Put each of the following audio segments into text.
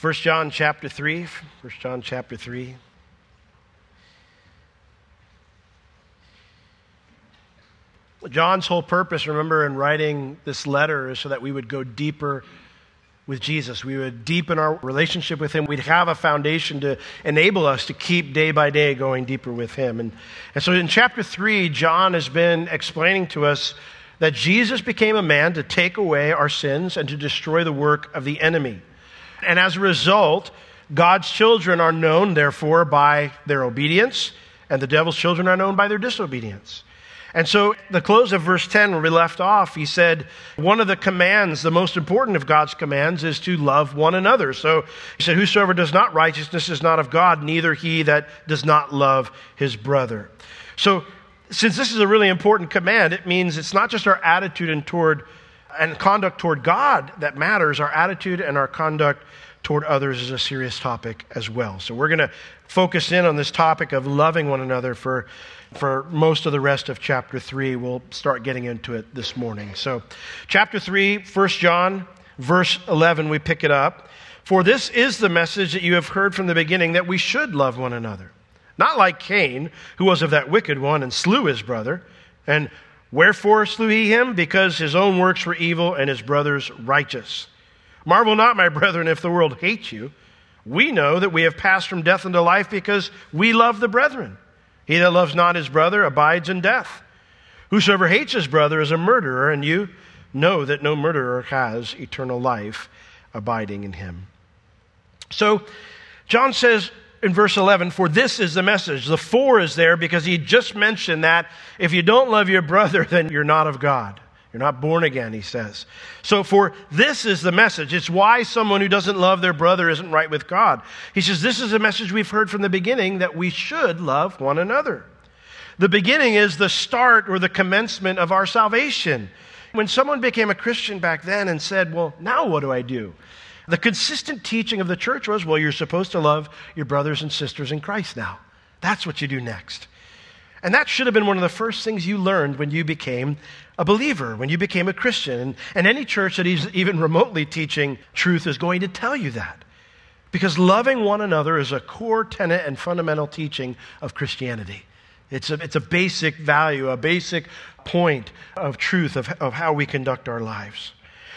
1 John chapter 3. 1 John chapter 3. John's whole purpose, remember, in writing this letter is so that we would go deeper with Jesus. We would deepen our relationship with Him. We'd have a foundation to enable us to keep day by day going deeper with Him. And, and so in chapter 3, John has been explaining to us that Jesus became a man to take away our sins and to destroy the work of the enemy. And as a result, God's children are known, therefore, by their obedience, and the devil's children are known by their disobedience. And so, the close of verse 10, where we left off, he said, one of the commands, the most important of God's commands, is to love one another. So, he said, Whosoever does not righteousness is not of God, neither he that does not love his brother. So, since this is a really important command, it means it's not just our attitude and toward and conduct toward God that matters, our attitude and our conduct toward others is a serious topic as well. So we're going to focus in on this topic of loving one another for, for most of the rest of chapter 3. We'll start getting into it this morning. So, chapter 3, 1 John, verse 11, we pick it up. For this is the message that you have heard from the beginning that we should love one another. Not like Cain, who was of that wicked one and slew his brother. And Wherefore slew he him? Because his own works were evil and his brother's righteous. Marvel not, my brethren, if the world hates you. We know that we have passed from death into life because we love the brethren. He that loves not his brother abides in death. Whosoever hates his brother is a murderer, and you know that no murderer has eternal life abiding in him. So, John says, in verse 11, for this is the message. The four is there because he just mentioned that if you don't love your brother, then you're not of God. You're not born again, he says. So, for this is the message. It's why someone who doesn't love their brother isn't right with God. He says, This is a message we've heard from the beginning that we should love one another. The beginning is the start or the commencement of our salvation. When someone became a Christian back then and said, Well, now what do I do? The consistent teaching of the church was well, you're supposed to love your brothers and sisters in Christ now. That's what you do next. And that should have been one of the first things you learned when you became a believer, when you became a Christian. And, and any church that is even remotely teaching truth is going to tell you that. Because loving one another is a core tenet and fundamental teaching of Christianity. It's a, it's a basic value, a basic point of truth of, of how we conduct our lives.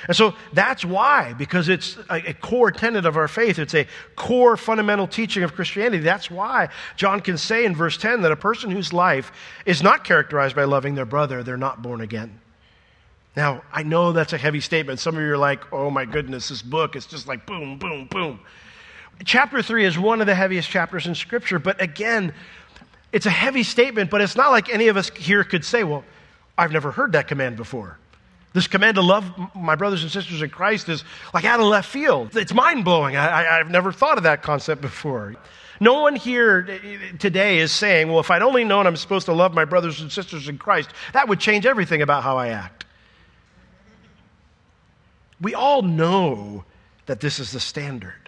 And so that's why, because it's a, core tenet of our faith, it's a core fundamental teaching of Christianity. That's why John can say in verse 10 that a person whose life is not characterized by loving their brother, they're not born again. Now, I know that's a heavy statement. Some of you are like, oh my goodness, this book is just like boom, boom, boom. Chapter 3 is one of the heaviest chapters in Scripture, but again, it's a heavy statement, but it's not like any of us here could say, well, I've never heard that command before. This command to love my brothers and sisters in Christ is like out of left field. It's mind blowing. I, have never thought of that concept before. No one here today is saying, well, if I'd only known I'm supposed to love my brothers and sisters in Christ, that would change everything about how I act. We all know that this is the standard.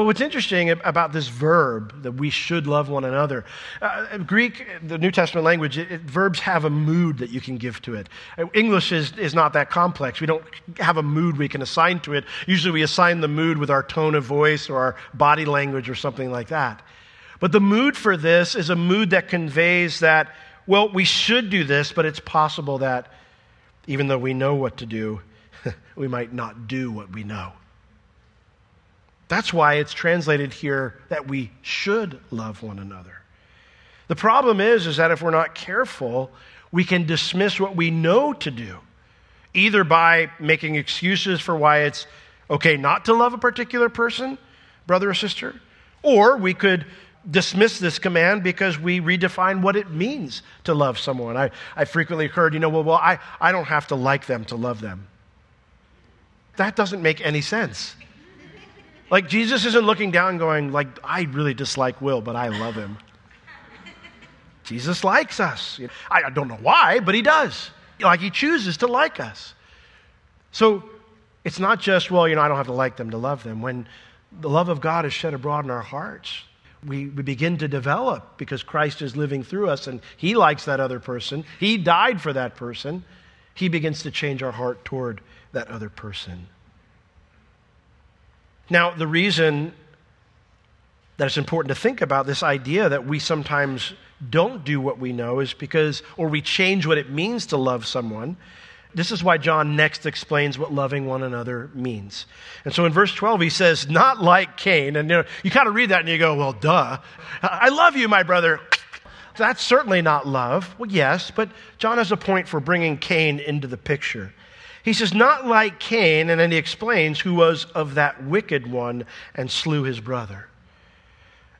But what's interesting about this verb, that we should love one another, uh, Greek, the New Testament language, it, it, verbs have a mood that you can give to it. Uh, English is, is not that complex. We don't have a mood we can assign to it. Usually we assign the mood with our tone of voice or our body language or something like that. But the mood for this is a mood that conveys that, well, we should do this, but it's possible that even though we know what to do, we might not do what we know. That's why it's translated here that we should love one another. The problem is, is that if we're not careful, we can dismiss what we know to do, either by making excuses for why it's okay not to love a particular person, brother or sister, or we could dismiss this command because we redefine what it means to love someone. I, I frequently heard, you know, well, well I, I don't have to like them to love them. That doesn't make any sense. Like Jesus isn't looking down going like I really dislike Will, but I love him. Jesus likes us. I don't know why, but he does. Like he chooses to like us. So it's not just, well, you know, I don't have to like them to love them. When the love of God is shed abroad in our hearts, we, we begin to develop because Christ is living through us and he likes that other person. He died for that person. He begins to change our heart toward that other person. Now, the reason that it's important to think about this idea that we sometimes don't do what we know is because, or we change what it means to love someone. This is why John next explains what loving one another means. And so in verse 12, he says, not like Cain. And you, know, you kind of read that and you go, well, duh. I love you, my brother. That's certainly not love. Well, yes, but John has a point for bringing Cain into the picture. He says, not like Cain, and then he explains who was of that wicked one and slew his brother.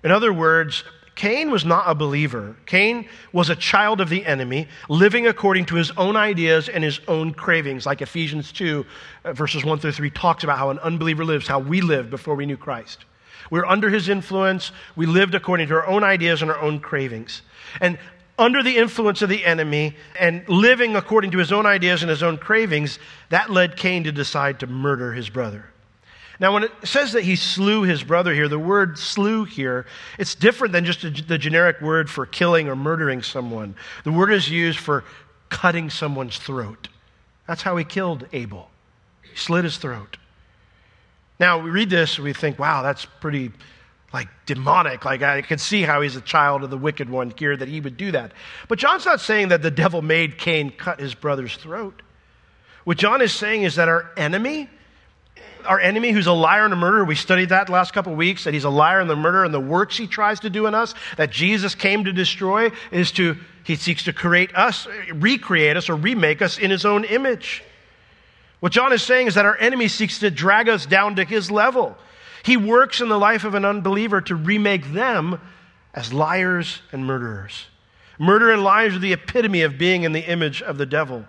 In other words, Cain was not a believer. Cain was a child of the enemy, living according to his own ideas and his own cravings, like Ephesians 2, uh, verses 1 through 3 talks about how an unbeliever lives, how we lived before we knew Christ. We were under his influence. We lived according to our own ideas and our own cravings. And under the influence of the enemy and living according to his own ideas and his own cravings, that led Cain to decide to murder his brother. Now, when it says that he slew his brother here, the word slew here, it's different than just the generic word for killing or murdering someone. The word is used for cutting someone's throat. That's how he killed Abel. He slit his throat. Now, we read this, we think, wow, that's pretty like demonic. Like I can see how he's a child of the wicked one here that he would do that. But John's not saying that the devil made Cain cut his brother's throat. What John is saying is that our enemy, our enemy who's a liar and a murderer, we studied that last couple of weeks, that he's a liar and the murderer and the works he tries to do in us, that Jesus came to destroy, is to, he seeks to create us, recreate us, or remake us in his own image. What John is saying is that our enemy seeks to drag us down to his level. He works in the life of an unbeliever to remake them as liars and murderers. Murder and lies are the epitome of being in the image of the devil.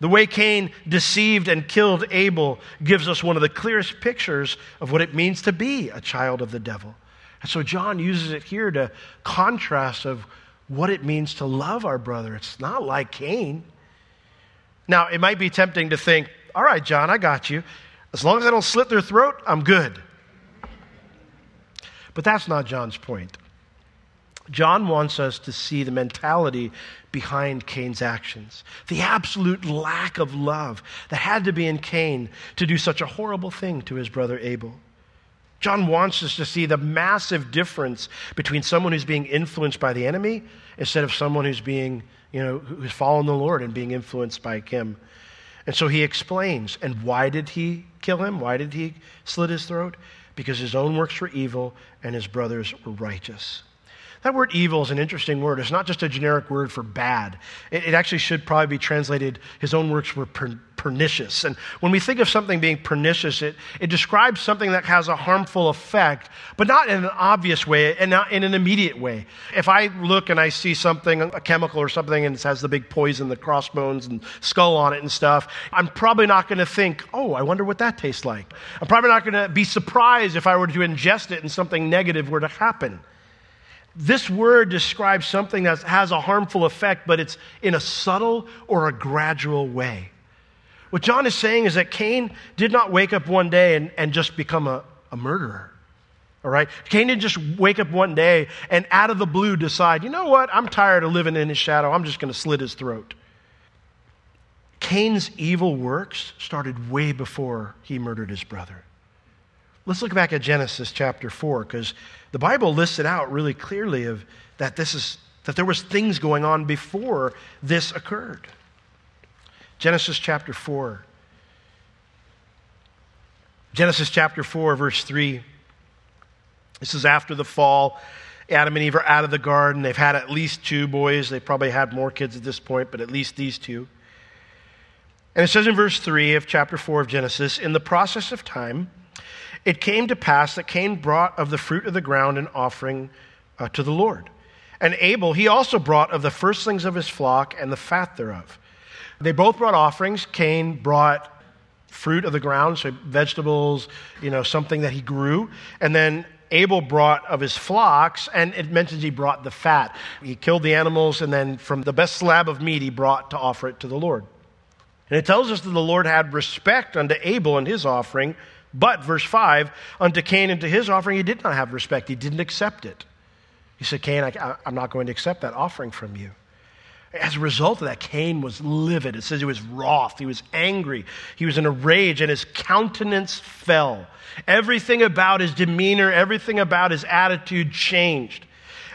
The way Cain deceived and killed Abel gives us one of the clearest pictures of what it means to be a child of the devil. And so John uses it here to contrast of what it means to love our brother. It's not like Cain. Now, it might be tempting to think, all right, John, I got you. As long as I don't slit their throat, I'm good. But that's not John's point. John wants us to see the mentality behind Cain's actions, the absolute lack of love that had to be in Cain to do such a horrible thing to his brother Abel. John wants us to see the massive difference between someone who's being influenced by the enemy instead of someone who's being, you know, who's following the Lord and being influenced by him. And so he explains. And why did he kill him? Why did he slit his throat? Because his own works were evil and his brothers were righteous. That word evil is an interesting word. It's not just a generic word for bad. It, it actually should probably be translated, his own works were per, pernicious. And when we think of something being pernicious, it, it describes something that has a harmful effect, but not in an obvious way and not in an immediate way. If I look and I see something, a chemical or something, and it has the big poison, the crossbones and skull on it and stuff, I'm probably not going to think, oh, I wonder what that tastes like. I'm probably not going to be surprised if I were to ingest it and something negative were to happen. This word describes something that has a harmful effect, but it's in a subtle or a gradual way. What John is saying is that Cain did not wake up one day and, and just become a, a murderer. All right? Cain didn't just wake up one day and out of the blue decide, you know what? I'm tired of living in his shadow. I'm just going to slit his throat. Cain's evil works started way before he murdered his brother. Let's look back at Genesis chapter 4 because the Bible lists it out really clearly of that this is that there was things going on before this occurred. Genesis chapter 4. Genesis chapter 4 verse 3. This is after the fall. Adam and Eve are out of the garden. They've had at least two boys. They probably had more kids at this point, but at least these two. And it says in verse 3 of chapter 4 of Genesis, in the process of time, it came to pass that Cain brought of the fruit of the ground an offering uh, to the Lord. And Abel, he also brought of the firstlings of his flock and the fat thereof. They both brought offerings. Cain brought fruit of the ground, so vegetables, you know, something that he grew. And then Abel brought of his flocks, and it mentions he brought the fat. He killed the animals, and then from the best slab of meat, he brought to offer it to the Lord. And it tells us that the Lord had respect unto Abel and his offering, but, verse 5, unto Cain and to his offering, he did not have respect. He didn't accept it. He said, Cain, I, am not going to accept that offering from you. As a result of that, Cain was livid. It says he was wroth. He was angry. He was in a rage, and his countenance fell. Everything about his demeanor, everything about his attitude changed.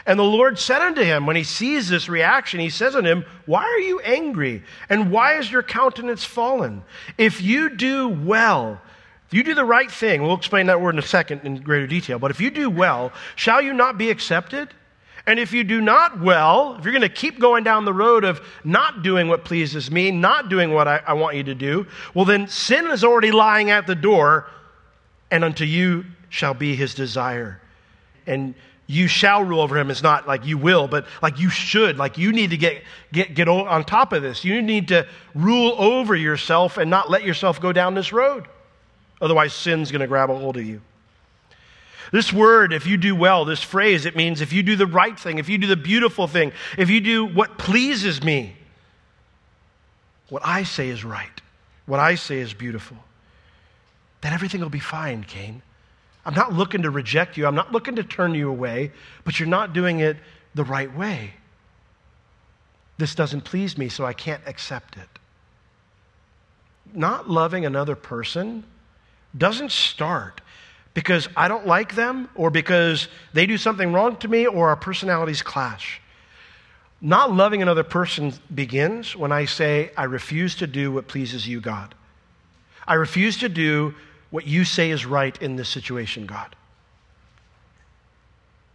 And the Lord said unto him, when he sees this reaction, he says unto him, Why are you angry? And why is your countenance fallen? If you do well, if you do the right thing, we'll explain that word in a second in greater detail, but if you do well, shall you not be accepted? And if you do not well, if you're going to keep going down the road of not doing what pleases me, not doing what I, I, want you to do, well, then sin is already lying at the door, and unto you shall be his desire. And you shall rule over him. It's not like you will, but like you should. Like you need to get, get, get on top of this. You need to rule over yourself and not let yourself go down this road. Otherwise, sin's going to grab a hold of you. This word, if you do well, this phrase, it means if you do the right thing, if you do the beautiful thing, if you do what pleases me, what I say is right, what I say is beautiful, then everything will be fine, Cain. I'm not looking to reject you, I'm not looking to turn you away, but you're not doing it the right way. This doesn't please me, so I can't accept it. Not loving another person doesn't start because I don't like them or because they do something wrong to me or our personalities clash. Not loving another person begins when I say, I refuse to do what pleases you, God. I refuse to do what you say is right in this situation, God.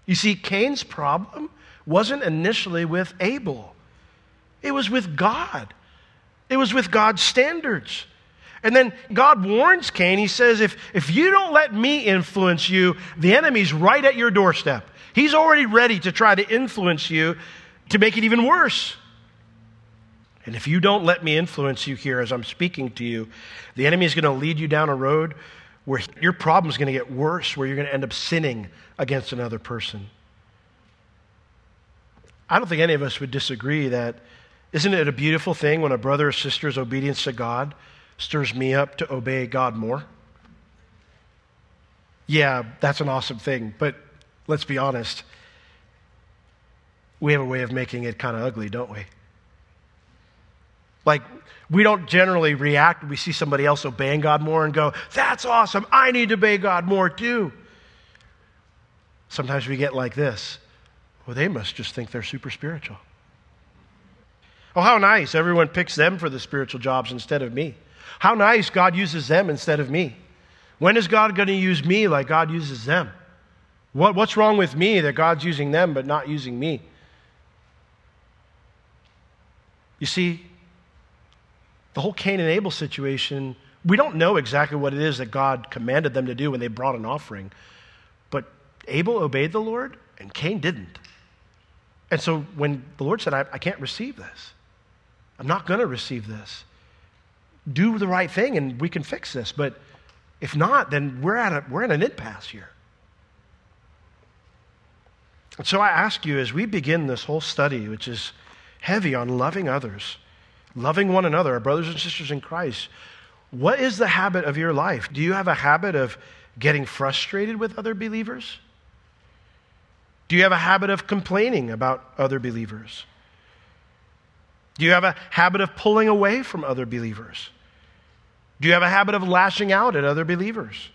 You see, Cain's problem wasn't initially with Abel, it was with God, it was with God's standards. And then God warns Cain. He says, if, if you don't let me influence you, the enemy's right at your doorstep. He's already ready to try to influence you to make it even worse. And if you don't let me influence you here as I'm speaking to you, the enemy is going to lead you down a road where your problem is going to get worse, where you're going to end up sinning against another person. I don't think any of us would disagree that isn't it a beautiful thing when a brother or sister's obedience to God stirs me up to obey God more. Yeah, that's an awesome thing, but let's be honest. We have a way of making it kind of ugly, don't we? Like, we don't generally react when we see somebody else obeying God more and go, That's awesome. I need to obey God more too. Sometimes we get like this Well, they must just think they're super spiritual. Oh, how nice. Everyone picks them for the spiritual jobs instead of me. How nice God uses them instead of me. When is God going to use me like God uses them? What, what's wrong with me that God's using them but not using me? You see, the whole Cain and Abel situation, we don't know exactly what it is that God commanded them to do when they brought an offering. But Abel obeyed the Lord and Cain didn't. And so when the Lord said, I, I can't receive this, I'm not going to receive this do the right thing and we can fix this. But if not, then we're at, a, we're in an impasse here. And so I ask you as we begin this whole study, which is heavy on loving others, loving one another, our brothers and sisters in Christ, what is the habit of your life? Do you have a habit of getting frustrated with other believers? Do you have a habit of complaining about other believers? Do you have a habit of pulling away from other believers? Do you have a habit of lashing out at other believers?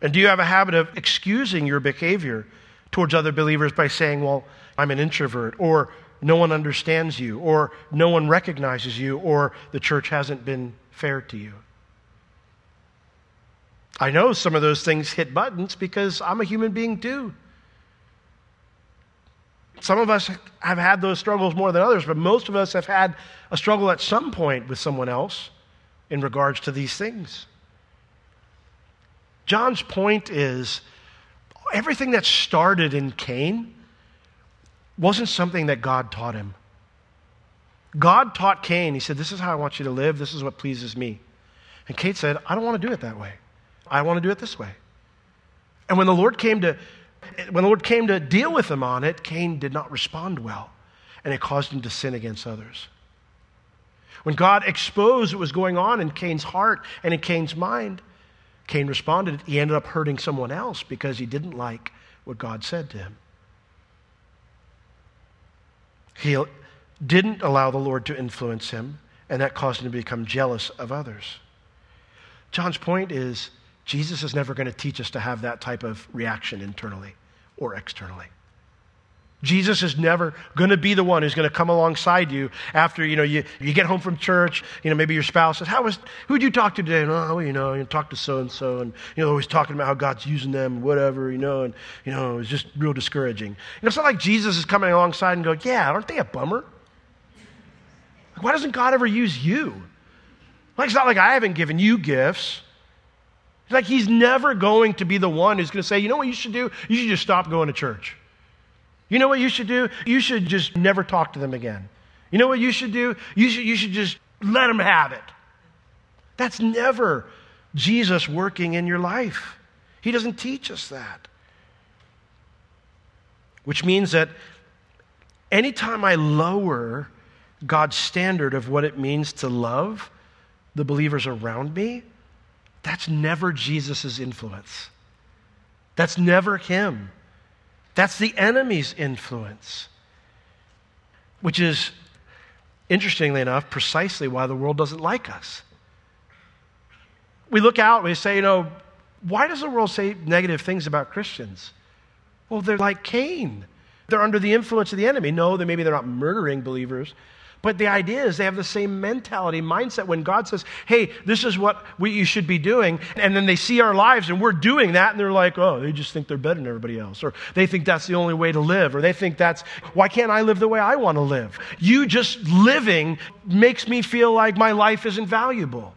And do you have a habit of excusing your behavior towards other believers by saying, well, I'm an introvert, or no one understands you, or no one recognizes you, or the church hasn't been fair to you? I know some of those things hit buttons because I'm a human being too. Some of us have had those struggles more than others, but most of us have had a struggle at some point with someone else in regards to these things. John's point is everything that started in Cain wasn't something that God taught him. God taught Cain, he said, This is how I want you to live, this is what pleases me. And Cain said, I don't want to do it that way. I want to do it this way. And when the Lord came to when the Lord came to deal with him on it, Cain did not respond well, and it caused him to sin against others. When God exposed what was going on in Cain's heart and in Cain's mind, Cain responded. He ended up hurting someone else because he didn't like what God said to him. He didn't allow the Lord to influence him, and that caused him to become jealous of others. John's point is Jesus is never going to teach us to have that type of reaction internally or externally. Jesus is never going to be the one who's going to come alongside you after, you know, you, you get home from church, you know, maybe your spouse says, how was, who'd you talk to today? And, oh, you know, you talk to so-and-so and, you know, always talking about how God's using them, whatever, you know, and, you know, it's just real discouraging. You know, it's not like Jesus is coming alongside and go, yeah, aren't they a bummer? Like, Why doesn't God ever use you? Like, it's not like I haven't given you gifts. It's like he's never going to be the one who's going to say, you know what you should do? You should just stop going to church. You know what you should do? You should just never talk to them again. You know what you should do? You should, you should just let them have it. That's never Jesus working in your life. He doesn't teach us that. Which means that anytime I lower God's standard of what it means to love the believers around me, that's never Jesus' influence. That's never Him. That's the enemy's influence. Which is, interestingly enough, precisely why the world doesn't like us. We look out, we say, you know, why does the world say negative things about Christians? Well, they're like Cain. They're under the influence of the enemy. No, they maybe they're not murdering believers, but the idea is they have the same mentality, mindset when God says, hey, this is what we, you should be doing. And then they see our lives and we're doing that and they're like, oh, they just think they're better than everybody else. Or they think that's the only way to live. Or they think that's, why can't I live the way I want to live? You just living makes me feel like my life isn't valuable.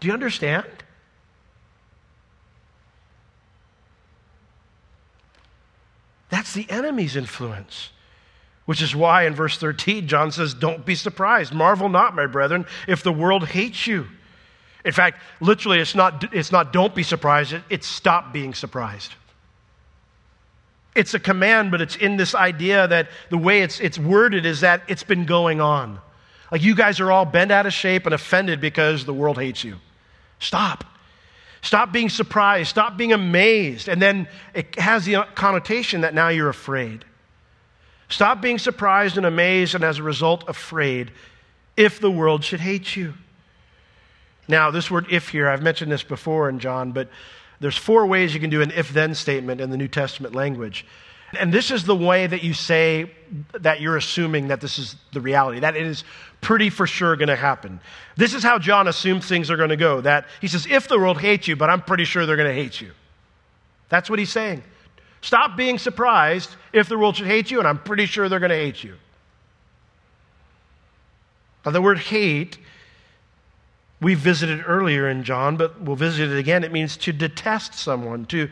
Do you understand? That's the enemy's influence. Which is why in verse 13, John says, Don't be surprised. Marvel not, my brethren, if the world hates you. In fact, literally, it's not, it's not don't be surprised, it's stop being surprised. It's a command, but it's in this idea that the way it's, it's worded is that it's been going on. Like you guys are all bent out of shape and offended because the world hates you. Stop. Stop being surprised. Stop being amazed. And then it has the connotation that now you're afraid. Stop being surprised and amazed and as a result afraid if the world should hate you. Now, this word if here, I've mentioned this before in John, but there's four ways you can do an if then statement in the New Testament language. And this is the way that you say that you're assuming that this is the reality, that it is pretty for sure going to happen. This is how John assumes things are going to go. That he says, if the world hates you, but I'm pretty sure they're going to hate you. That's what he's saying. Stop being surprised if the world should hate you, and I'm pretty sure they're going to hate you. Now, the word hate, we visited earlier in John, but we'll visit it again. It means to detest someone, to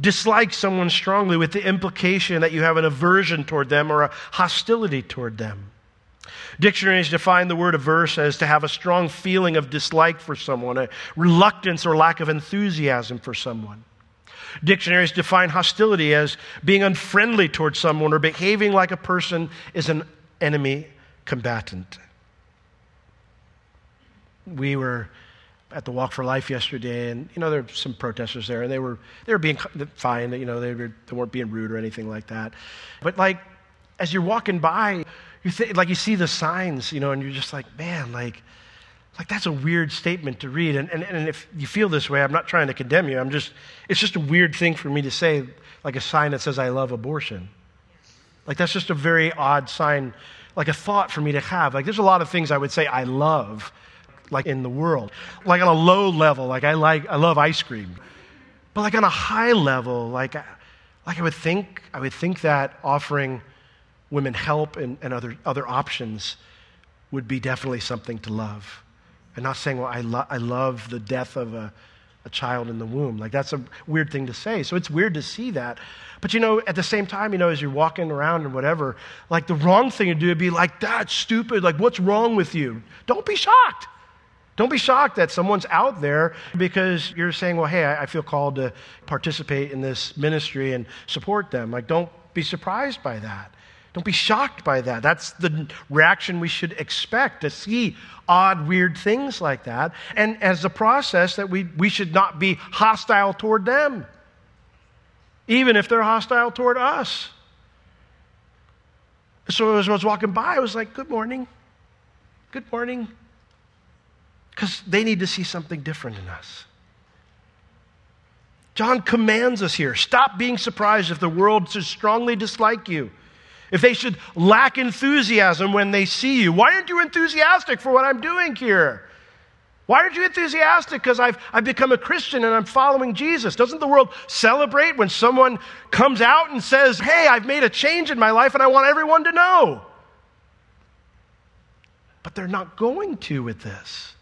dislike someone strongly, with the implication that you have an aversion toward them or a hostility toward them. Dictionaries define the word averse as to have a strong feeling of dislike for someone, a reluctance or lack of enthusiasm for someone. Dictionaries define hostility as being unfriendly towards someone or behaving like a person is an enemy combatant. We were at the Walk for Life yesterday, and you know there were some protesters there, and they were they were being fine. You know they, were, they weren't being rude or anything like that. But like as you're walking by, you think like you see the signs, you know, and you're just like, man, like like, that's a weird statement to read. And, and, and if you feel this way, I'm not trying to condemn you. I'm just, it's just a weird thing for me to say, like a sign that says, I love abortion. Like, that's just a very odd sign, like a thought for me to have. Like, there's a lot of things I would say I love, like in the world. Like, on a low level, like I, like, I love ice cream. But, like, on a high level, like, like I would think, I would think that offering women help and, and other, other options would be definitely something to love. And not saying, well, I, lo- I love the death of a, a child in the womb. Like, that's a weird thing to say. So it's weird to see that. But, you know, at the same time, you know, as you're walking around and whatever, like, the wrong thing to do would be like, that's stupid. Like, what's wrong with you? Don't be shocked. Don't be shocked that someone's out there because you're saying, well, hey, I, I feel called to participate in this ministry and support them. Like, don't be surprised by that. Don't be shocked by that. That's the reaction we should expect to see odd, weird things like that. And as a process, that we, we should not be hostile toward them, even if they're hostile toward us. So as I was walking by, I was like, Good morning. Good morning. Because they need to see something different in us. John commands us here stop being surprised if the world should strongly dislike you, if they should lack enthusiasm when they see you. Why aren't you enthusiastic for what I'm doing here? Why aren't you enthusiastic? Because I've, I've become a Christian and I'm following Jesus. Doesn't the world celebrate when someone comes out and says, Hey, I've made a change in my life and I want everyone to know? But they're not going to with this.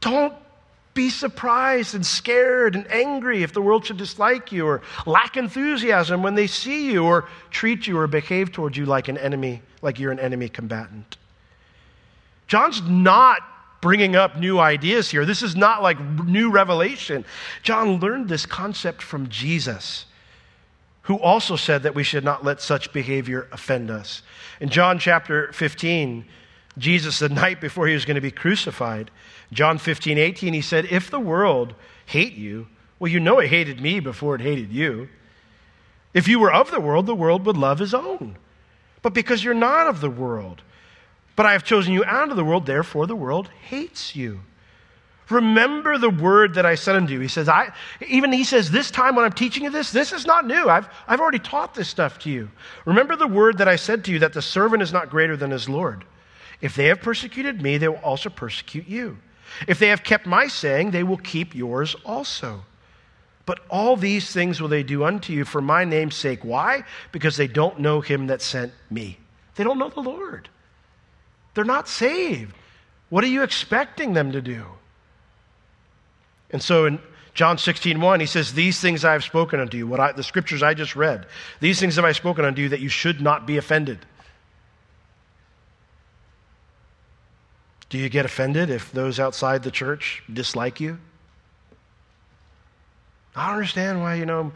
Don't be surprised and scared and angry if the world should dislike you or lack enthusiasm when they see you or treat you or behave towards you like an enemy, like you're an enemy combatant. John's not bringing up new ideas here. This is not like new revelation. John learned this concept from Jesus, who also said that we should not let such behavior offend us. In John chapter 15, Jesus, the night before he was going to be crucified, John 15, 18, he said, If the world hate you, well, you know it hated me before it hated you. If you were of the world, the world would love his own. But because you're not of the world, but I have chosen you out of the world, therefore the world hates you. Remember the word that I said unto you. He says, I, even he says, this time when I'm teaching you this, this is not new. I've, I've already taught this stuff to you. Remember the word that I said to you that the servant is not greater than his Lord. If they have persecuted me, they will also persecute you. If they have kept my saying, they will keep yours also. But all these things will they do unto you for my name's sake. Why? Because they don't know him that sent me. They don't know the Lord. They're not saved. What are you expecting them to do? And so in John 16, 1, he says, These things I have spoken unto you, what I, the scriptures I just read, these things have I spoken unto you that you should not be offended. Do you get offended if those outside the church dislike you? I don't understand why, you know,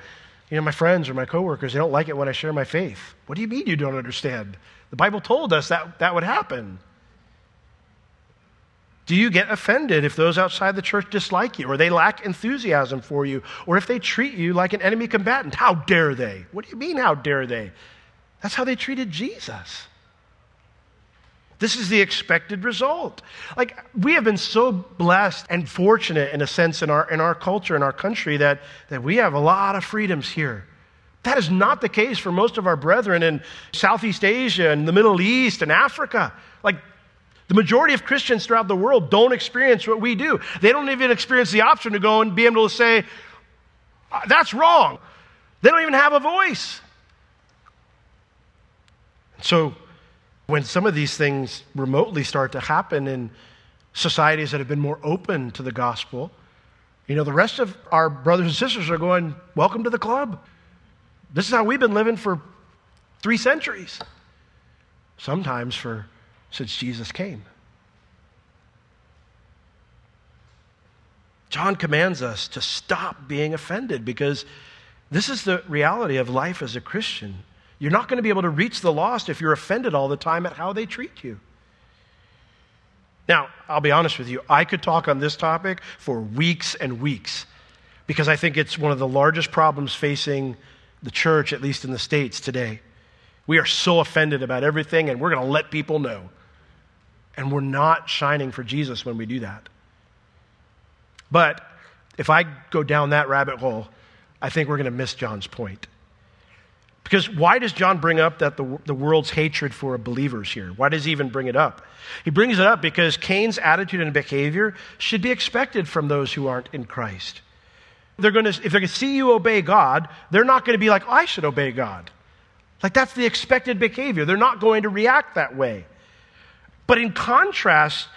you know, my friends or my coworkers, they don't like it when I share my faith. What do you mean you don't understand? The Bible told us that that would happen. Do you get offended if those outside the church dislike you, or they lack enthusiasm for you, or if they treat you like an enemy combatant? How dare they? What do you mean, how dare they? That's how they treated Jesus. This is the expected result. Like, we have been so blessed and fortunate in a sense in our, in our culture, in our country, that, that we have a lot of freedoms here. That is not the case for most of our brethren in Southeast Asia and the Middle East and Africa. Like, the majority of Christians throughout the world don't experience what we do. They don't even experience the option to go and be able to say, uh, that's wrong. They don't even have a voice. So, when some of these things remotely start to happen in societies that have been more open to the gospel, you know, the rest of our brothers and sisters are going, Welcome to the club. This is how we've been living for three centuries, sometimes for since Jesus came. John commands us to stop being offended because this is the reality of life as a Christian. You're not going to be able to reach the lost if you're offended all the time at how they treat you. Now, I'll be honest with you, I could talk on this topic for weeks and weeks because I think it's one of the largest problems facing the church, at least in the States today. We are so offended about everything, and we're going to let people know. And we're not shining for Jesus when we do that. But if I go down that rabbit hole, I think we're going to miss John's point. Because why does John bring up that the, the world's hatred for believers here? Why does he even bring it up? He brings it up because Cain's attitude and behavior should be expected from those who aren't in Christ. They're going to, if going to see you obey God, they're not going to be like, I should obey God. Like that's the expected behavior. They're not going to react that way. But in contrast,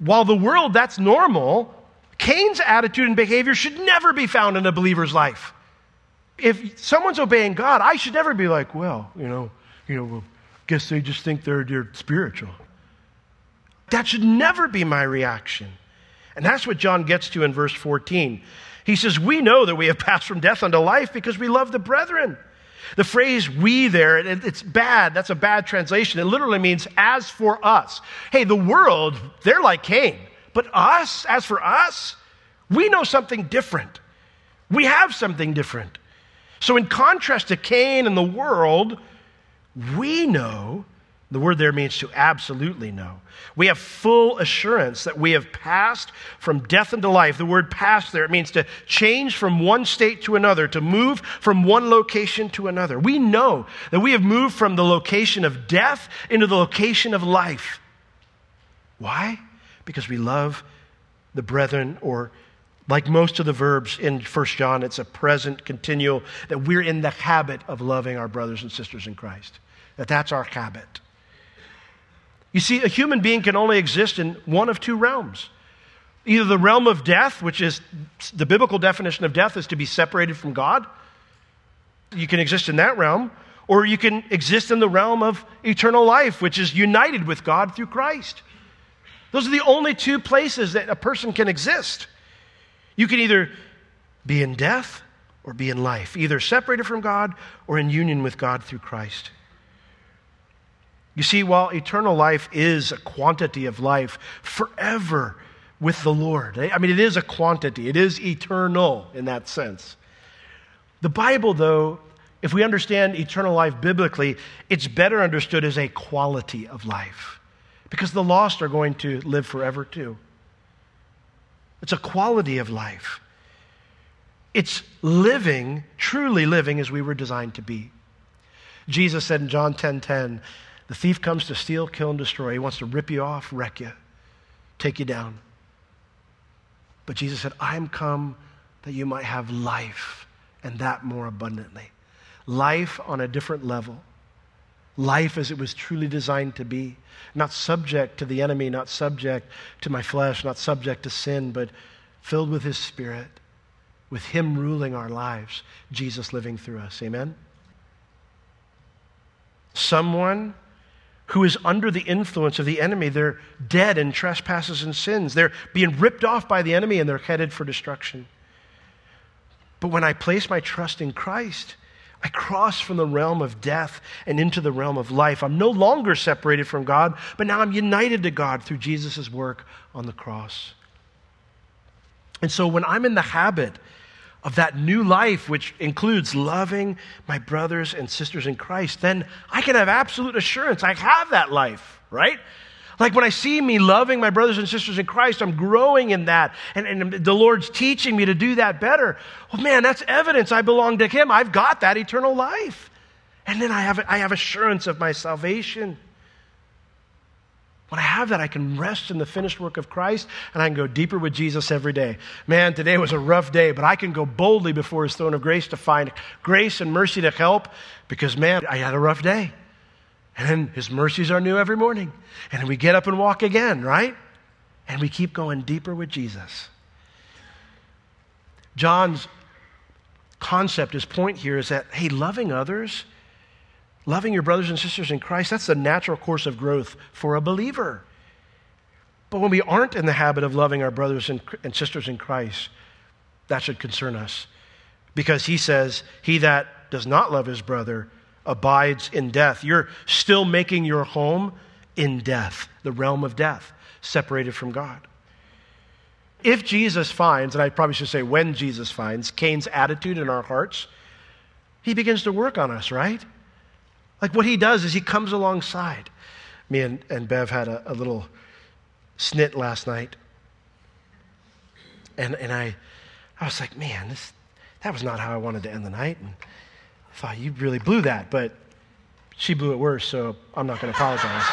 while the world that's normal, Cain's attitude and behavior should never be found in a believer's life if someone's obeying God, I should never be like, well, you know, you know, well, guess they just think they're, they're spiritual. That should never be my reaction. And that's what John gets to in verse 14. He says, We know that we have passed from death unto life because we love the brethren. The phrase we there, it, it's bad. That's a bad translation. It literally means as for us. Hey, the world, they're like Cain. But us, as for us, we know something different. We have something different. So, in contrast to Cain and the world, we know the word there means to absolutely know. We have full assurance that we have passed from death into life. The word passed there, it means to change from one state to another, to move from one location to another. We know that we have moved from the location of death into the location of life. Why? Because we love the brethren, or like most of the verbs in 1 John, it's a present continual, that we're in the habit of loving our brothers and sisters in Christ. That that's our habit. You see, a human being can only exist in one of two realms. Either the realm of death, which is the biblical definition of death is to be separated from God. You can exist in that realm, or you can exist in the realm of eternal life, which is united with God through Christ. Those are the only two places that a person can exist. You can either be in death or be in life, either separated from God or in union with God through Christ. You see, while eternal life is a quantity of life forever with the Lord, eh? I mean, it is a quantity, it is eternal in that sense. The Bible, though, if we understand eternal life biblically, it's better understood as a quality of life because the lost are going to live forever too. It's a quality of life. It's living, truly living as we were designed to be. Jesus said in John 10:10, 10, 10, the thief comes to steal, kill, and destroy. He wants to rip you off, wreck you, take you down. But Jesus said, I am come that you might have life, and that more abundantly. Life on a different level. Life as it was truly designed to be. Not subject to the enemy, not subject to my flesh, not subject to sin, but filled with His Spirit, with Him ruling our lives, Jesus living through us. Amen? Someone who is under the influence of the enemy. They're dead in trespasses and sins. They're being ripped off by the enemy and they're headed for destruction. But when I place my trust in Christ, I cross from the realm of death and into the realm of life. I'm no longer separated from God, but now I'm united to God through Jesus' work on the cross. And so when I'm in the habit of that new life, which includes loving my brothers and sisters in Christ, then I can have absolute assurance I have that life, right? Like when I see me loving my brothers and sisters in Christ, I'm growing in that. And, and the Lord's teaching me to do that better. Well, man, that's evidence I belong to Him. I've got that eternal life. And then I have, I have assurance of my salvation. When I have that, I can rest in the finished work of Christ and I can go deeper with Jesus every day. Man, today was a rough day, but I can go boldly before His throne of grace to find grace and mercy to help because, man, I had a rough day. And His mercies are new every morning. And we get up and walk again, right? And we keep going deeper with Jesus. John's concept, his point here is that, hey, loving others Loving your brothers and sisters in Christ, that's the natural course of growth for a believer. But when we aren't in the habit of loving our brothers and, and sisters in Christ, that should concern us. Because he says, He that does not love his brother abides in death. You're still making your home in death, the realm of death, separated from God. If Jesus finds, and I probably should say when Jesus finds, Cain's attitude in our hearts, he begins to work on us, right? Like what he does is he comes alongside. Me and, and Bev had a, a little snit last night. And, and I, I was like, man, this, that was not how I wanted to end the night. And thought, you really blew that. But she blew it worse, so I'm not going to apologize.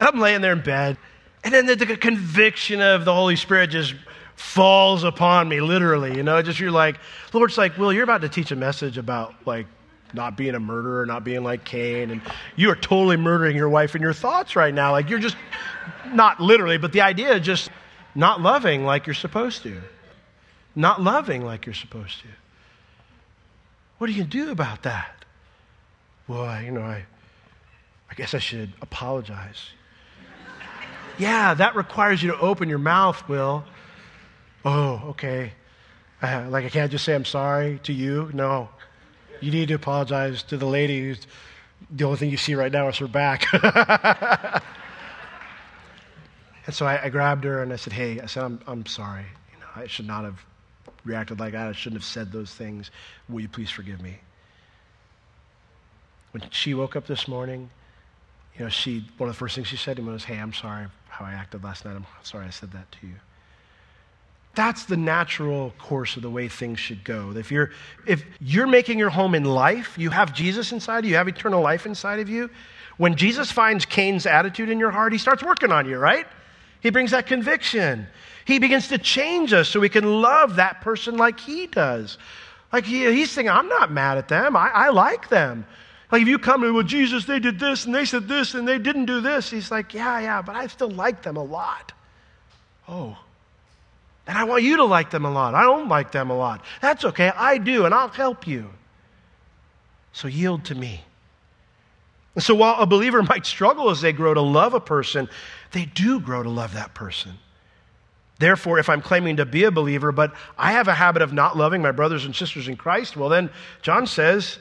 I'm laying there in bed. And then the, the, conviction of the Holy Spirit just falls upon me, literally. You know, just you're like, Lord's like, Will, you're about to teach a message about like not being a murderer, not being like Cain, and you are totally murdering your wife in your thoughts right now. Like you're just not literally, but the idea is just not loving like you're supposed to. Not loving like you're supposed to. What do you do about that? Well, I, you know, I, I guess I should apologize. yeah, that requires you to open your mouth, Will, oh, okay. Uh, like I can't just say I'm sorry to you. No. You need to apologize to the lady who's the only thing you see right now is her back. and so I, I, grabbed her and I said, hey, I said, I'm, I'm sorry. You know, I should not have reacted like. I shouldn't have said those things. Will you please forgive me? When she woke up this morning, you know, she, one of the first things she said to me was, Hey, I'm sorry how I acted last night. I'm sorry I said that to you. That's the natural course of the way things should go. If you're, if you're making your home in life, you have Jesus inside you, you have eternal life inside of you. When Jesus finds Cain's attitude in your heart, he starts working on you, right? He brings that conviction. He begins to change us so we can love that person like he does. Like he, he's saying, I'm not mad at them. I, I like them. Like if you come to, well, Jesus, they did this and they said this and they didn't do this. He's like, yeah, yeah, but I still like them a lot. Oh. And I want you to like them a lot. I don't like them a lot. That's okay. I do, and I'll help you. So yield to me. So while a believer might struggle as they grow to love a person, they do grow to love that person. Therefore, if I'm claiming to be a believer, but I have a habit of not loving my brothers and sisters in Christ, well, then John says,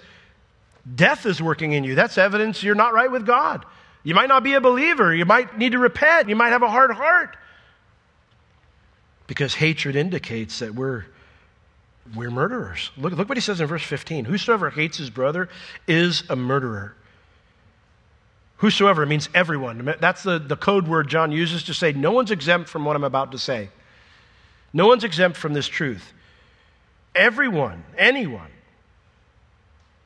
Death is working in you. That's evidence you're not right with God. You might not be a believer. You might need to repent. You might have a hard heart. Because hatred indicates that we're, we're murderers. Look, look what he says in verse 15 Whosoever hates his brother is a murderer. Whosoever means everyone. That's the, the code word John uses to say no one's exempt from what I'm about to say. No one's exempt from this truth. Everyone, anyone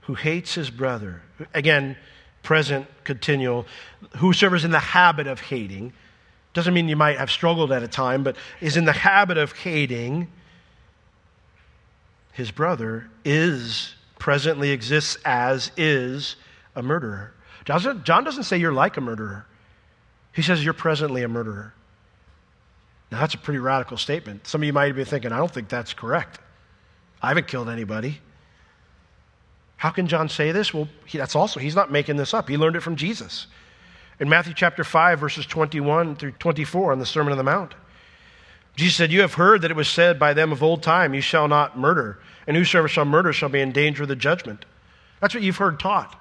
who hates his brother, again, present, continual, whosoever's in the habit of hating, doesn't mean you might have struggled at a time, but is in the habit of hating his brother, is, presently exists as, is a murderer. John doesn't say you're like a murderer, he says you're presently a murderer. Now, that's a pretty radical statement. Some of you might be thinking, I don't think that's correct. I haven't killed anybody. How can John say this? Well, he, that's also, he's not making this up. He learned it from Jesus. In Matthew chapter 5, verses 21 through 24 on the Sermon on the Mount, Jesus said, You have heard that it was said by them of old time, You shall not murder, and whosoever shall murder shall be in danger of the judgment. That's what you've heard taught.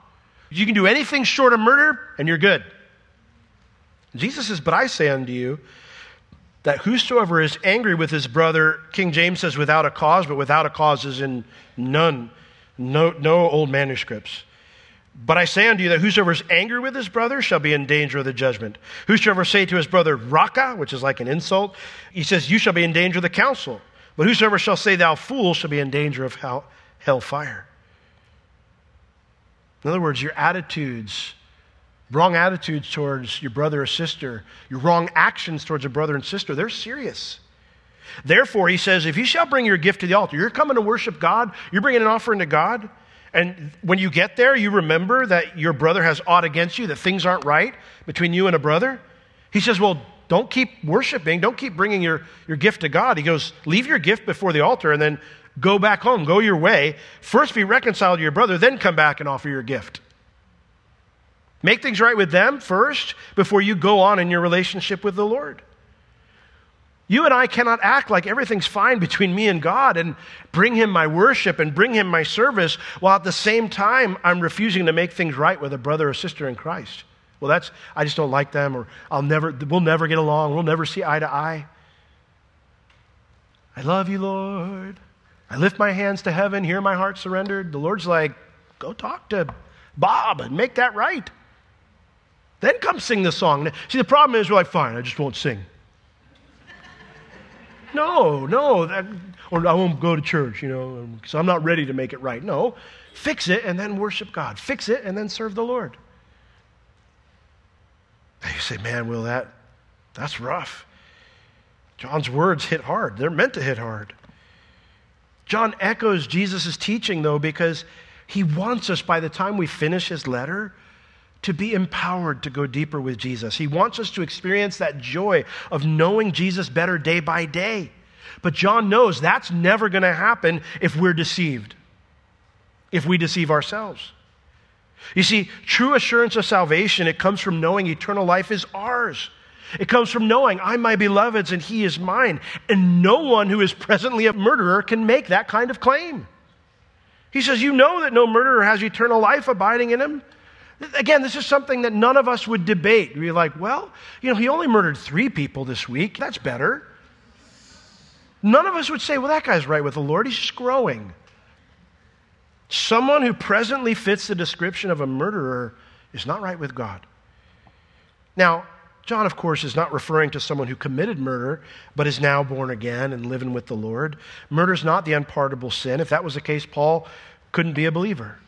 You can do anything short of murder, and you're good. Jesus says, But I say unto you, that whosoever is angry with his brother, King James says without a cause, but without a cause is in none no, no old manuscripts. But I say unto you that whosoever is angry with his brother shall be in danger of the judgment. Whosoever say to his brother, Raca, which is like an insult, he says, You shall be in danger of the council. But whosoever shall say, Thou fool, shall be in danger of hell, hell fire. In other words, your attitudes, wrong attitudes towards your brother or sister, your wrong actions towards a brother and sister, they're serious. Therefore, he says, if you shall bring your gift to the altar, you're coming to worship God, you're bringing an offering to God. And when you get there, you remember that your brother has aught against you, that things aren't right between you and a brother. He says, Well, don't keep worshiping, don't keep bringing your, your gift to God. He goes, Leave your gift before the altar and then go back home, go your way. First be reconciled to your brother, then come back and offer your gift. Make things right with them first before you go on in your relationship with the Lord. You and I cannot act like everything's fine between me and God and bring Him my worship and bring Him my service while at the same time I'm refusing to make things right with a brother or sister in Christ. Well, that's, I just don't like them or I'll never, we'll never get along. We'll never see eye to eye. I love you, Lord. I lift my hands to heaven, hear my heart surrendered. The Lord's like, go talk to Bob and make that right. Then come sing the song. See, the problem is we're like, fine, I just won't sing. No, no. That, or I won't go to church, you know, um, because I'm not ready to make it right. No. Fix it and then worship God. Fix it and then serve the Lord. And you say, man, will that, that's rough. John's words hit hard. They're meant to hit hard. John echoes Jesus' teaching, though, because he wants us, by the time we finish his letter, to be empowered to go deeper with Jesus. He wants us to experience that joy of knowing Jesus better day by day. But John knows that's never going to happen if we're deceived, if we deceive ourselves. You see, true assurance of salvation, it comes from knowing eternal life is ours. It comes from knowing I'm my beloved's and he is mine. And no one who is presently a murderer can make that kind of claim. He says, You know that no murderer has eternal life abiding in him. Again, this is something that none of us would debate. Be like, well, you know, he only murdered three people this week. That's better. none of us would say, well, that guy's right with the Lord. He's just growing. Someone who presently fits the description of a murderer is not right with God. Now, John, of course, is not referring to someone who committed murder, but is now born again and living with the Lord. Murder is not the unpardonable sin. If that was the case, Paul couldn't be a believer.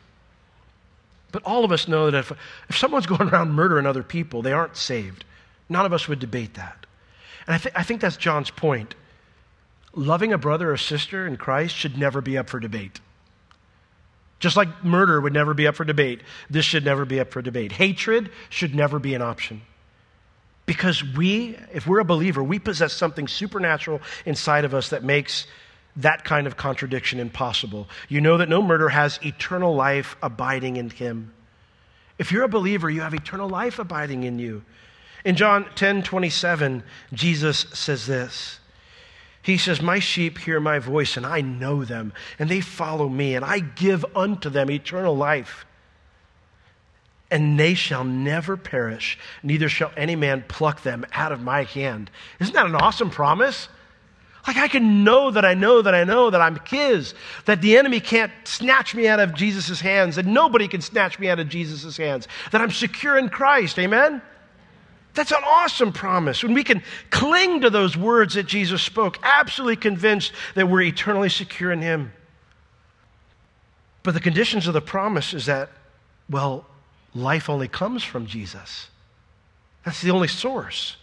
But all of us know that if, if someone's going around murdering other people, they aren't saved. None of us would debate that. And I, th- I think that's John's point. Loving a brother or sister in Christ should never be up for debate. Just like murder would never be up for debate, this should never be up for debate. Hatred should never be an option. Because we, if we're a believer, we possess something supernatural inside of us that makes that kind of contradiction impossible. You know that no murder has eternal life abiding in him. If you're a believer, you have eternal life abiding in you. In John 10 27, Jesus says this. He says, My sheep hear my voice, and I know them, and they follow me, and I give unto them eternal life and they shall never perish, neither shall any man pluck them out of my hand. Isn't that an awesome promise? Like I can know that I know that I know that I'm his, that the enemy can't snatch me out of Jesus' hands, that nobody can snatch me out of Jesus' hands, that I'm secure in Christ. Amen? That's an awesome promise. When we can cling to those words that Jesus spoke, absolutely convinced that we're eternally secure in him. But the conditions of the promise is that, well, life only comes from Jesus. That's the only source.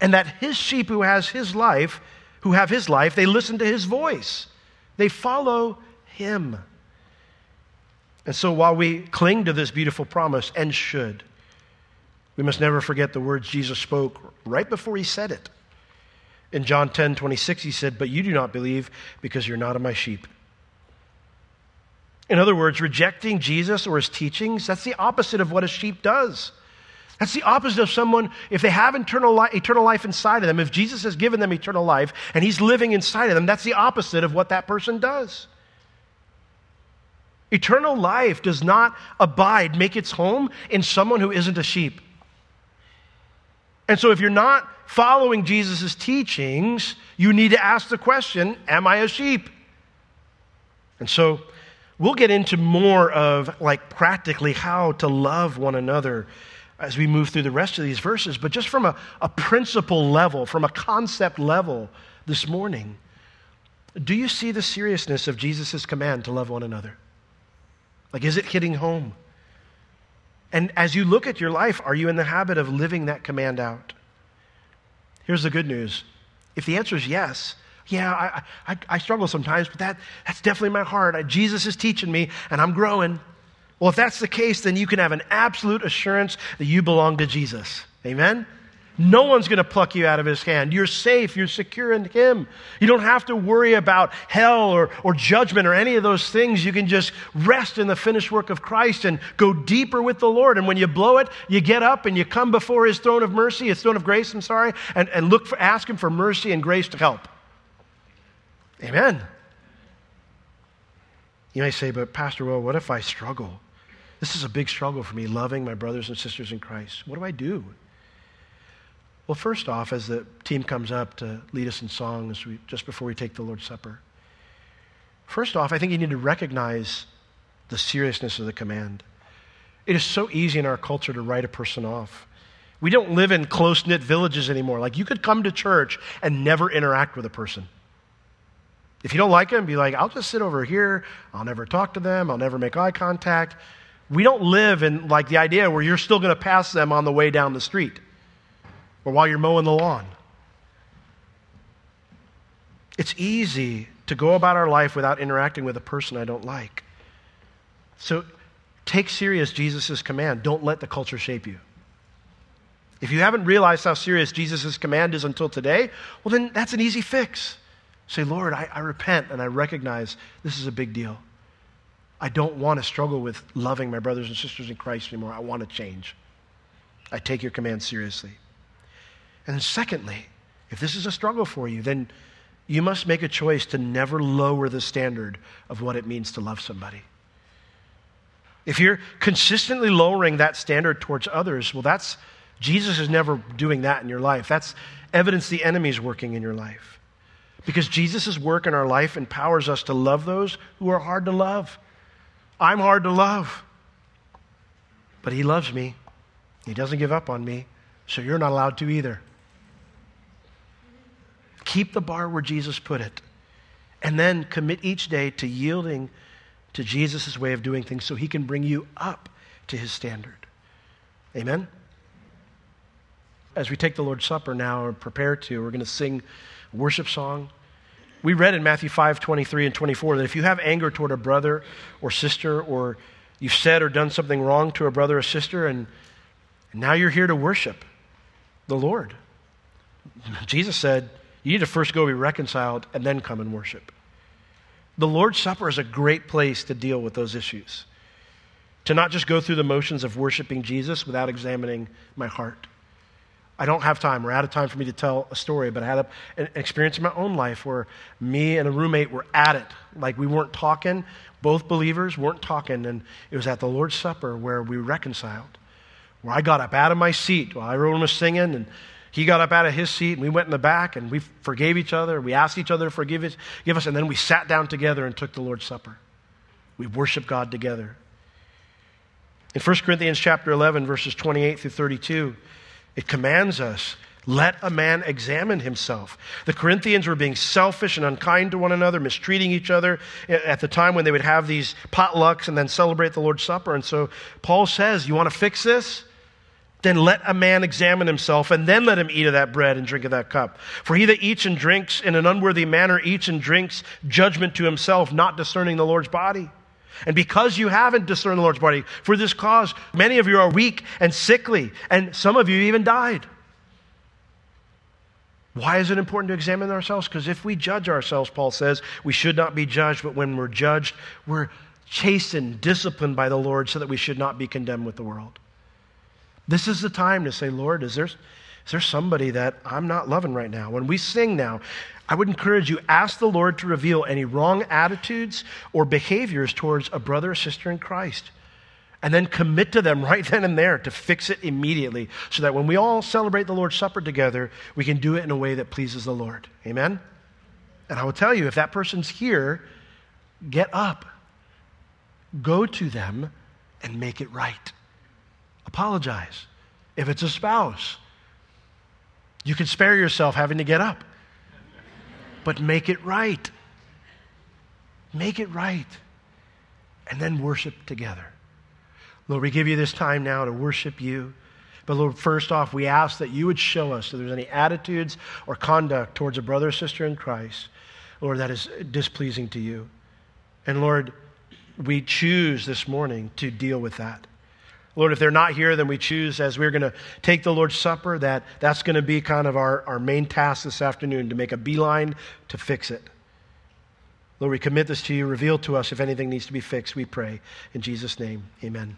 And that his sheep who has his life, who have his life, they listen to his voice. They follow him. And so while we cling to this beautiful promise, and should, we must never forget the words Jesus spoke right before he said it. In John 10 26, he said, But you do not believe because you're not of my sheep. In other words, rejecting Jesus or his teachings, that's the opposite of what a sheep does. That's the opposite of someone, if they have eternal, li- eternal life inside of them, if Jesus has given them eternal life and he's living inside of them, that's the opposite of what that person does. Eternal life does not abide, make its home in someone who isn't a sheep. And so if you're not following Jesus' teachings, you need to ask the question Am I a sheep? And so We'll get into more of, like, practically how to love one another as we move through the rest of these verses. But just from a, a principle level, from a concept level this morning, do you see the seriousness of Jesus' command to love one another? Like, is it hitting home? And as you look at your life, are you in the habit of living that command out? Here's the good news. If the answer is yes, yeah, I, I, I struggle sometimes, but that, that's definitely my heart. I, Jesus is teaching me, and I'm growing. Well, if that's the case, then you can have an absolute assurance that you belong to Jesus. Amen? No one's going to pluck you out of his hand. You're safe. You're secure in him. You don't have to worry about hell or, or judgment or any of those things. You can just rest in the finished work of Christ and go deeper with the Lord. And when you blow it, you get up and you come before his throne of mercy, his throne of grace, I'm sorry, and, and look for, ask him for mercy and grace to help. Amen. You may say, but Pastor, well, what if I struggle? This is a big struggle for me, loving my brothers and sisters in Christ. What do I do? Well, first off, as the team comes up to lead us in songs we, just before we take the Lord's Supper, first off, I think you need to recognize the seriousness of the command. It is so easy in our culture to write a person off. We don't live in close knit villages anymore. Like you could come to church and never interact with a person. If you don't like them, be like, I'll just sit over here. I'll never talk to them. I'll never make eye contact. We don't live in like the idea where you're still going to pass them on the way down the street or while you're mowing the lawn. It's easy to go about our life without interacting with a person I don't like. So take serious Jesus' command. Don't let the culture shape you. If you haven't realized how serious Jesus' command is until today, well, then that's an easy fix. Say, Lord, I, I repent and I recognize this is a big deal. I don't want to struggle with loving my brothers and sisters in Christ anymore. I want to change. I take your command seriously. And then, secondly, if this is a struggle for you, then you must make a choice to never lower the standard of what it means to love somebody. If you're consistently lowering that standard towards others, well, that's Jesus is never doing that in your life. That's evidence the enemy is working in your life. Because Jesus' work in our life empowers us to love those who are hard to love. I'm hard to love, but He loves me. He doesn't give up on me, so you're not allowed to either. Keep the bar where Jesus put it, and then commit each day to yielding to Jesus' way of doing things so He can bring you up to His standard. Amen? As we take the Lord's Supper now and prepare to, we're going to sing worship song. We read in Matthew 5 23 and 24 that if you have anger toward a brother or sister, or you've said or done something wrong to a brother or sister, and now you're here to worship the Lord, Jesus said, you need to first go be reconciled and then come and worship. The Lord's Supper is a great place to deal with those issues. To not just go through the motions of worshiping Jesus without examining my heart. I don't have time. We're out of time for me to tell a story, but I had a, an experience in my own life where me and a roommate were at it. Like we weren't talking, both believers weren't talking, and it was at the Lord's Supper where we reconciled. Where I got up out of my seat while everyone was singing, and he got up out of his seat, and we went in the back, and we forgave each other. We asked each other to forgive us, give us, and then we sat down together and took the Lord's Supper. We worshiped God together. In 1 Corinthians chapter 11, verses 28 through 32, it commands us let a man examine himself. The Corinthians were being selfish and unkind to one another, mistreating each other at the time when they would have these potlucks and then celebrate the Lord's Supper. And so Paul says, You want to fix this? Then let a man examine himself, and then let him eat of that bread and drink of that cup. For he that eats and drinks in an unworthy manner eats and drinks judgment to himself, not discerning the Lord's body. And because you haven't discerned the Lord's body, for this cause, many of you are weak and sickly, and some of you even died. Why is it important to examine ourselves? Because if we judge ourselves, Paul says, we should not be judged, but when we're judged, we're chastened, disciplined by the Lord so that we should not be condemned with the world. This is the time to say, Lord, is there, is there somebody that I'm not loving right now? When we sing now, I would encourage you, ask the Lord to reveal any wrong attitudes or behaviors towards a brother or sister in Christ. And then commit to them right then and there to fix it immediately so that when we all celebrate the Lord's Supper together, we can do it in a way that pleases the Lord. Amen? And I will tell you, if that person's here, get up, go to them, and make it right. Apologize. If it's a spouse, you can spare yourself having to get up but make it right. Make it right. And then worship together. Lord, we give you this time now to worship you. But Lord, first off, we ask that you would show us if there's any attitudes or conduct towards a brother or sister in Christ, Lord, that is displeasing to you. And Lord, we choose this morning to deal with that. Lord, if they're not here, then we choose as we're going to take the Lord's Supper that that's going to be kind of our, our main task this afternoon to make a beeline to fix it. Lord, we commit this to you. Reveal to us if anything needs to be fixed, we pray. In Jesus' name, amen.